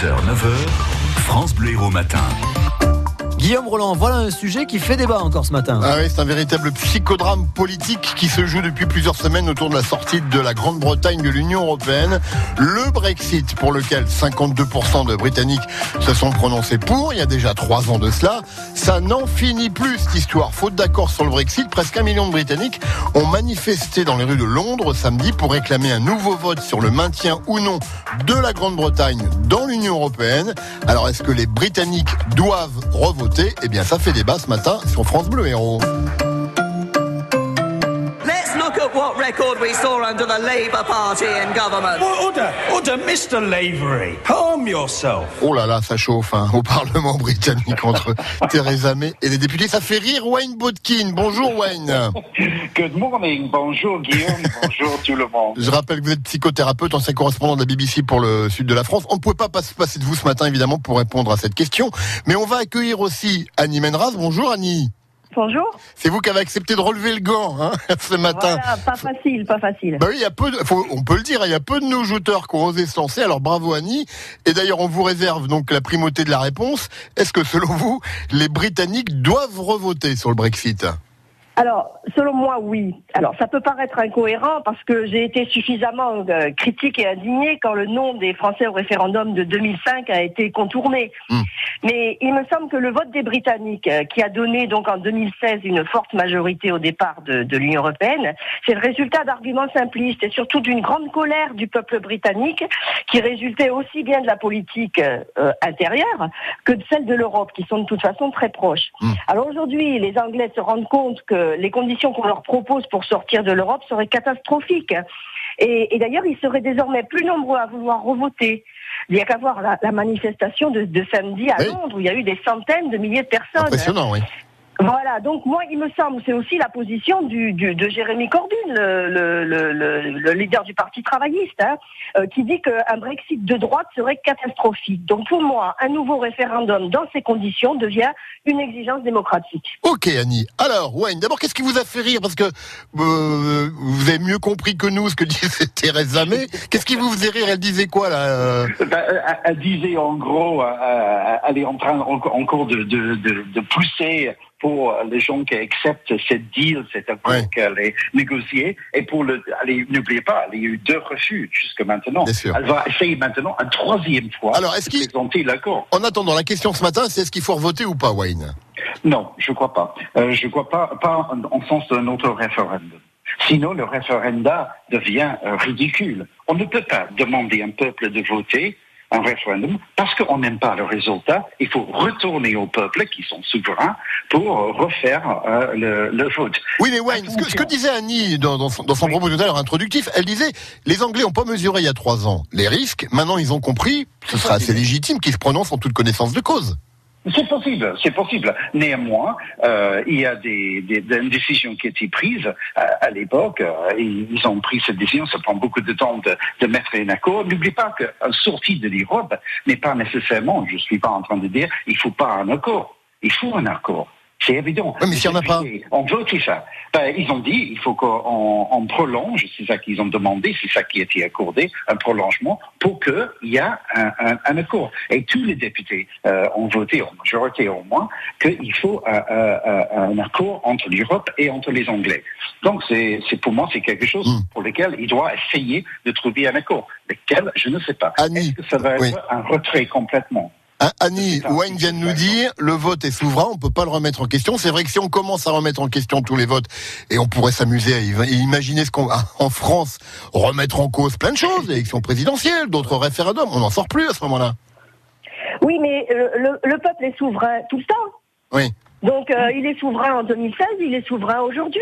6h, 9h, France Bleu Héros Matin. Guillaume Roland, voilà un sujet qui fait débat encore ce matin. Ah oui, c'est un véritable psychodrame politique qui se joue depuis plusieurs semaines autour de la sortie de la Grande-Bretagne de l'Union européenne. Le Brexit, pour lequel 52% de Britanniques se sont prononcés pour, il y a déjà trois ans de cela. Ça n'en finit plus cette histoire. Faute d'accord sur le Brexit, presque un million de Britanniques ont manifesté dans les rues de Londres samedi pour réclamer un nouveau vote sur le maintien ou non de la Grande-Bretagne dans l'Union européenne. Alors est-ce que les Britanniques doivent revoter eh bien, ça fait débat ce matin sur France Bleu Héros. At what record we saw under the Labour Party in government? Order, order, Mr. Lavery. Calm yourself. Oh là là, ça chauffe hein, au Parlement britannique entre Theresa May et les députés. Ça fait rire Wayne Bodkin. Bonjour Wayne. Good morning. Bonjour Guillaume. Bonjour tout le monde. Je rappelle que vous êtes psychothérapeute, ancien correspondant de la BBC pour le sud de la France. On ne pouvait pas se passer de vous ce matin évidemment pour répondre à cette question. Mais on va accueillir aussi Annie Menraz. Bonjour Annie. Bonjour. C'est vous qui avez accepté de relever le gant hein, ce matin. Voilà, pas facile, pas facile. Bah oui, il y a peu, de, faut, on peut le dire, il y a peu de nos jouteurs qui ont osé se lancer. Alors bravo Annie. Et d'ailleurs, on vous réserve donc la primauté de la réponse. Est-ce que selon vous, les Britanniques doivent revoter sur le Brexit? Alors, selon moi, oui. Alors, ça peut paraître incohérent parce que j'ai été suffisamment euh, critique et indignée quand le nom des Français au référendum de 2005 a été contourné. Mm. Mais il me semble que le vote des Britanniques, euh, qui a donné donc en 2016 une forte majorité au départ de, de l'Union européenne, c'est le résultat d'arguments simplistes et surtout d'une grande colère du peuple britannique qui résultait aussi bien de la politique euh, intérieure que de celle de l'Europe, qui sont de toute façon très proches. Mm. Alors aujourd'hui, les Anglais se rendent compte que les conditions qu'on leur propose pour sortir de l'Europe seraient catastrophiques. Et, et d'ailleurs, ils seraient désormais plus nombreux à vouloir revoter. Il n'y a qu'à voir la, la manifestation de, de samedi à Oui. Londres, où il y a eu des centaines de milliers de personnes. Impressionnant, oui. Voilà, donc moi, il me semble, c'est aussi la position du, du- de Jérémy Corbyn, le, le, le, le- le leader du Parti travailliste, hein, euh, qui dit qu'un Brexit de droite serait catastrophique. Donc pour moi, un nouveau référendum dans ces conditions devient une exigence démocratique. Ok Annie. Alors Wayne, d'abord qu'est-ce qui vous a fait rire? Parce que euh, vous avez mieux compris que nous ce que disait Theresa May. Qu'est-ce qui vous faisait rire? Elle disait quoi là euh? Ben, elle disait en gros, elle est en train en- encore de, de, de, de pousser pour les gens qui acceptent cette deal, cet accord Ouais. qu'elle a négocié. Et pour le, allez, n'oubliez pas, il y a eu deux refus jusqu'à maintenant. Bien sûr. Elle va essayer maintenant une troisième fois Alors, est-ce de qu'il- présenter l'accord. En attendant, la question ce matin, c'est est-ce qu'il faut revoter ou pas, Wayne? Non, je crois pas. Euh, je crois pas, pas en, en sens d'un autre référendum. Sinon, le référendum devient euh, ridicule. On ne peut pas demander à un peuple de voter un référendum parce qu'on n'aime pas le résultat. Il faut retourner au peuple qui sont souverains pour refaire euh, le, le vote. Oui, mais Wayne, ce que, ce que disait Annie dans, dans son, dans son propos tout à l'heure introductif, elle disait les Anglais n'ont pas mesuré il y a trois ans les risques. Maintenant, ils ont compris. Ce sera assez légitime qu'ils se prononcent en toute connaissance de cause. C'est possible, c'est possible. Néanmoins, euh, il y a des, des, des décisions qui été prises euh, à l'époque. euh, ils ont pris cette décision. Ça prend beaucoup de temps de, de mettre un accord. N'oublie pas qu'une sortie de l'Europe n'est pas nécessairement, je suis pas en train de dire, il faut pas un accord. Il faut un accord. C'est évident. Oui, mais s'il y en a pas On veut tout ça. Ben, ils ont dit, il faut qu'on on prolonge, c'est ça qu'ils ont demandé, c'est ça qui a été accordé, un prolongement, pour qu'il y ait un, un, un accord. Et tous les députés euh, ont voté, en majorité au moins, qu'il faut euh, euh, un accord entre l'Europe et entre les Anglais. Donc, c'est pour moi, c'est quelque chose Mm. pour lequel il doit essayer de trouver un accord. Lequel, je ne sais pas. Est-ce que ça va être oui. un retrait complètement? Annie, C'est ça. Wayne vient de nous dire, le vote est souverain, on peut pas le remettre en question. C'est vrai que si on commence à remettre en question tous les votes, et on pourrait s'amuser à imaginer ce qu'on, en France, remettre en cause plein de choses, l'élection présidentielle, d'autres référendums, on n'en sort plus à ce moment-là. Oui, mais le, le peuple est souverain tout le temps. Oui. Donc euh, il est souverain en 2016, il est souverain aujourd'hui.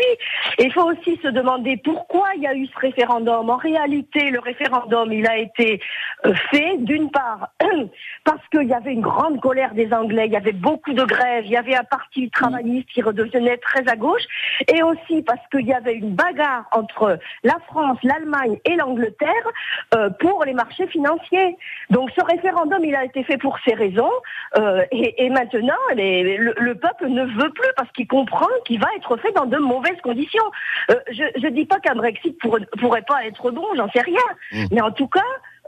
Il faut aussi se demander pourquoi il y a eu ce référendum. En réalité, le référendum, il a été euh, fait d'une part parce qu'il y avait une grande colère des Anglais, il y avait beaucoup de grèves, il y avait un parti travailliste qui redevenait très à gauche, et aussi parce qu'il y avait une bagarre entre la France, l'Allemagne et l'Angleterre euh, pour les marchés financiers. Donc ce référendum, il a été fait pour ces raisons, et, maintenant le peuple ne veut plus parce qu'il comprend qu'il va être fait dans de mauvaises conditions. Euh, je ne dis pas qu'un Brexit pourrait, pourrait pas être bon, j'en sais rien, Mm. mais en tout cas.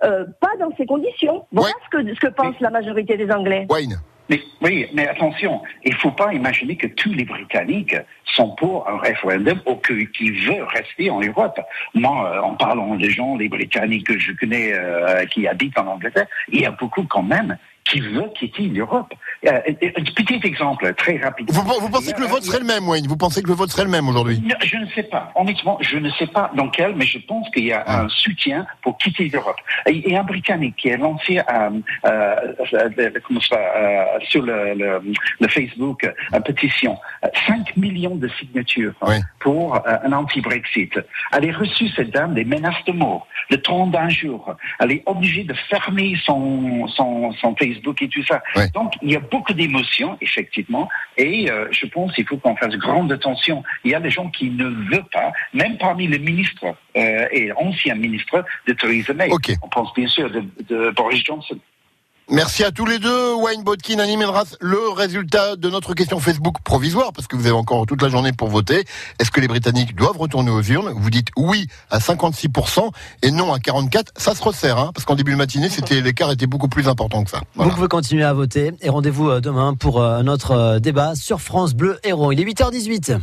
euh, pas dans ces conditions. Voilà Ouais. ce, que, ce que pense la majorité des Anglais. Wayne. Mais, oui, mais attention, il ne faut pas imaginer que tous les Britanniques sont pour un référendum ou que- qui veulent rester en Europe. Moi, euh, en parlant des gens, les Britanniques que je connais euh, qui habitent en Angleterre, il y a beaucoup quand même qui veulent quitter l'Europe. Euh, un petit exemple, très rapide. Vous, vous pensez que le vote serait le même, Wayne? Vous pensez que le vote serait le même aujourd'hui? Je ne sais pas. Honnêtement, je ne sais pas dans quel, mais je pense qu'il y a un soutien pour quitter l'Europe. Et, et un Britannique qui a lancé euh, euh, euh, comment ça, euh, sur le, le, le Facebook euh, une pétition, euh, 5 millions de signatures hein, Oui. pour euh, un anti-Brexit. Elle a reçu cette dame des menaces de mort, le temps d'un jour. Elle est obligée de fermer son, son, son Facebook et tout ça. Oui. Donc, il y a beaucoup d'émotions, effectivement, et euh, je pense qu'il faut qu'on fasse grande attention. Il y a des gens qui ne veulent pas, même parmi les ministres euh, et anciens ministres de Theresa May. On pense bien sûr de, de Boris Johnson. Merci à tous les deux, Wayne Botkin, Annie Melras. Le résultat de notre question Facebook provisoire, parce que vous avez encore toute la journée pour voter. Est-ce que les Britanniques doivent retourner aux urnes? Vous dites oui à 56% et non à 44%. Ça se resserre, hein, parce qu'en début de matinée, c'était l'écart était beaucoup plus important que ça. Vous pouvez continuer à voter et rendez-vous euh, demain pour euh, notre euh, débat sur France Bleu Héros. Il est 8h18.